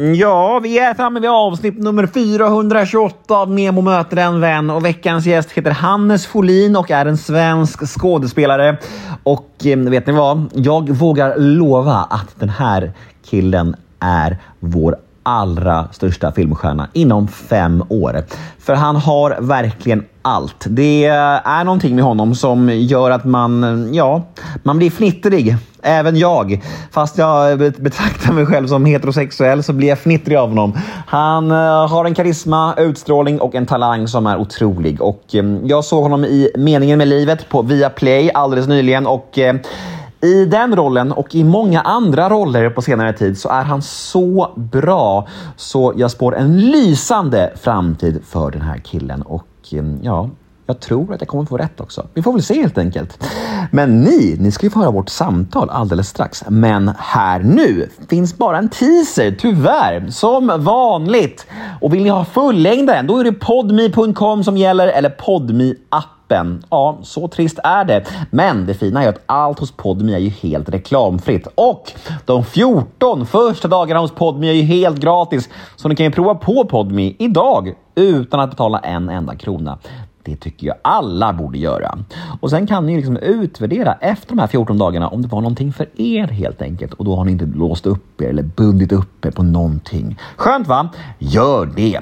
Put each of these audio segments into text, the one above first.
Mm, ja, vi är framme vid avsnitt nummer 428 av Nemo möter en vän och veckans gäst heter Hannes Folin och är en svensk skådespelare. Och eh, vet ni vad? Jag vågar lova att den här killen är vår allra största filmstjärna inom fem år. För han har verkligen allt. Det är någonting med honom som gör att man, ja, man blir fnittrig. Även jag. Fast jag betraktar mig själv som heterosexuell så blir jag fnittrig av honom. Han eh, har en karisma, utstrålning och en talang som är otrolig. Och mm, Jag såg honom i Meningen med livet på Viaplay alldeles nyligen. och eh, i den rollen och i många andra roller på senare tid så är han så bra. Så jag spår en lysande framtid för den här killen och mm, ja, jag tror att jag kommer få rätt också. Vi får väl se helt enkelt. Men ni, ni ska ju få höra vårt samtal alldeles strax. Men här nu finns bara en teaser, tyvärr, som vanligt. Och vill ni ha fullängden, då är det podme.com som gäller eller podme appen. Ja, så trist är det. Men det fina är att allt hos Podme är ju helt reklamfritt. Och de 14 första dagarna hos Podme är ju helt gratis. Så ni kan ju prova på Podme idag utan att betala en enda krona. Det tycker jag alla borde göra. Och sen kan ni liksom utvärdera efter de här 14 dagarna om det var någonting för er helt enkelt. Och då har ni inte låst upp er eller bundit upp er på någonting. Skönt va? Gör det!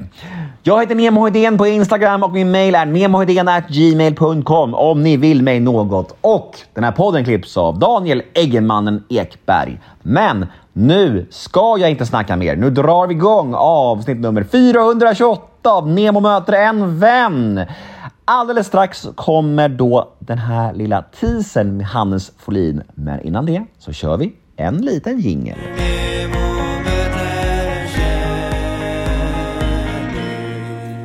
Jag heter Nemo Hedén på Instagram och min mail är gmail.com om ni vill mig något. Och den här podden klipps av Daniel Eggemannen Ekberg. Men nu ska jag inte snacka mer. Nu drar vi igång avsnitt nummer 428 av Nemo möter en vän. Alldeles strax kommer då den här lilla teasern med Hannes Folin. Men innan det så kör vi en liten jingel.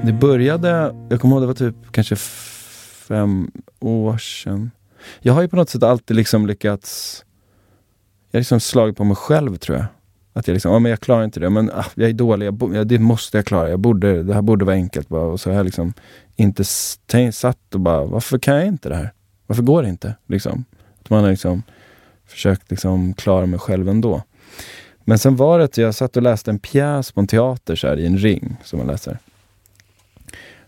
Det började, jag kommer ihåg det var typ kanske fem år sedan. Jag har ju på något sätt alltid liksom lyckats, jag har liksom slagit på mig själv tror jag. Att jag liksom, ja men jag klarar inte det, men ah, jag är dålig, jag, det måste jag klara. Jag borde, det här borde vara enkelt bara. Och så har jag liksom inte satt och bara, varför kan jag inte det här? Varför går det inte? Liksom. Att man har liksom försökt liksom klara mig själv ändå. Men sen var det att jag satt och läste en pjäs på en teater så här, i en ring som man läser.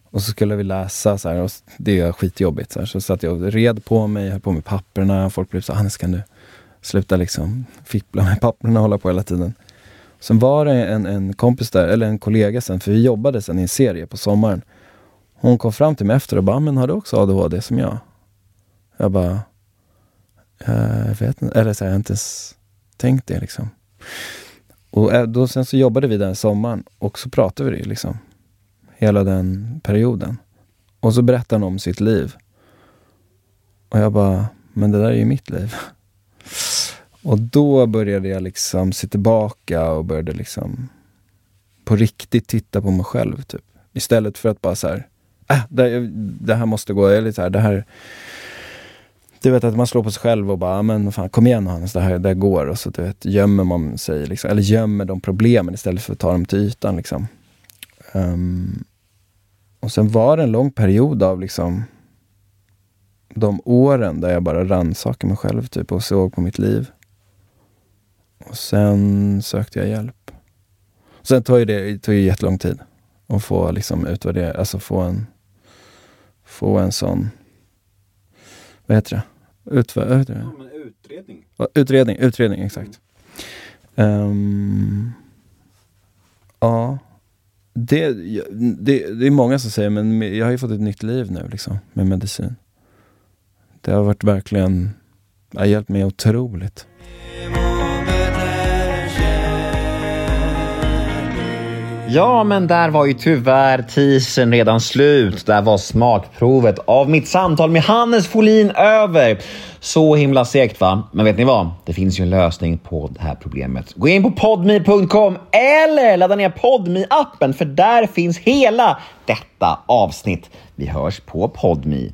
Och så skulle vi läsa så här, och det är skitjobbigt. Så, här. så satt jag och red på mig, höll på med papperna. Folk blev så ah, Hannes kan du sluta liksom fippla med papperna och hålla på hela tiden. Sen var det en, en kompis där, eller en kollega sen, för vi jobbade sen i en serie på sommaren. Hon kom fram till mig efter och bara, men har du också ADHD som jag? Jag bara, eh, jag vet inte, eller så här, jag har inte ens tänkt det liksom. Och eh, då, sen så jobbade vi den sommaren och så pratade vi det liksom. Hela den perioden. Och så berättade han om sitt liv. Och jag bara, men det där är ju mitt liv. Och då började jag liksom se tillbaka och började liksom på riktigt titta på mig själv. Typ. Istället för att bara så här, äh, det, det här måste gå, eller så här, det här du vet att man slår på sig själv och bara, men fan kom igen Hannes, det här det går. Och så du vet, gömmer man sig, liksom, eller gömmer de problemen istället för att ta dem till ytan. Liksom. Um, och sen var det en lång period av liksom de åren där jag bara rannsakade mig själv typ, och såg på mitt liv. Och sen sökte jag hjälp. Sen tog det, det tog ju jättelång tid att få liksom utvärdera, alltså få en, få en sån, vad heter det? Utvär, vad heter det? Ja, utredning. Utredning, utredning, exakt. Mm. Um, ja, det, det, det är många som säger, men jag har ju fått ett nytt liv nu liksom, med medicin. Det har varit verkligen, det har hjälpt mig otroligt. Ja, men där var ju tyvärr teasern redan slut. Där var smakprovet av mitt samtal med Hannes Folin över. Så himla segt va? Men vet ni vad? Det finns ju en lösning på det här problemet. Gå in på podme.com eller ladda ner podme appen för där finns hela detta avsnitt. Vi hörs på podme.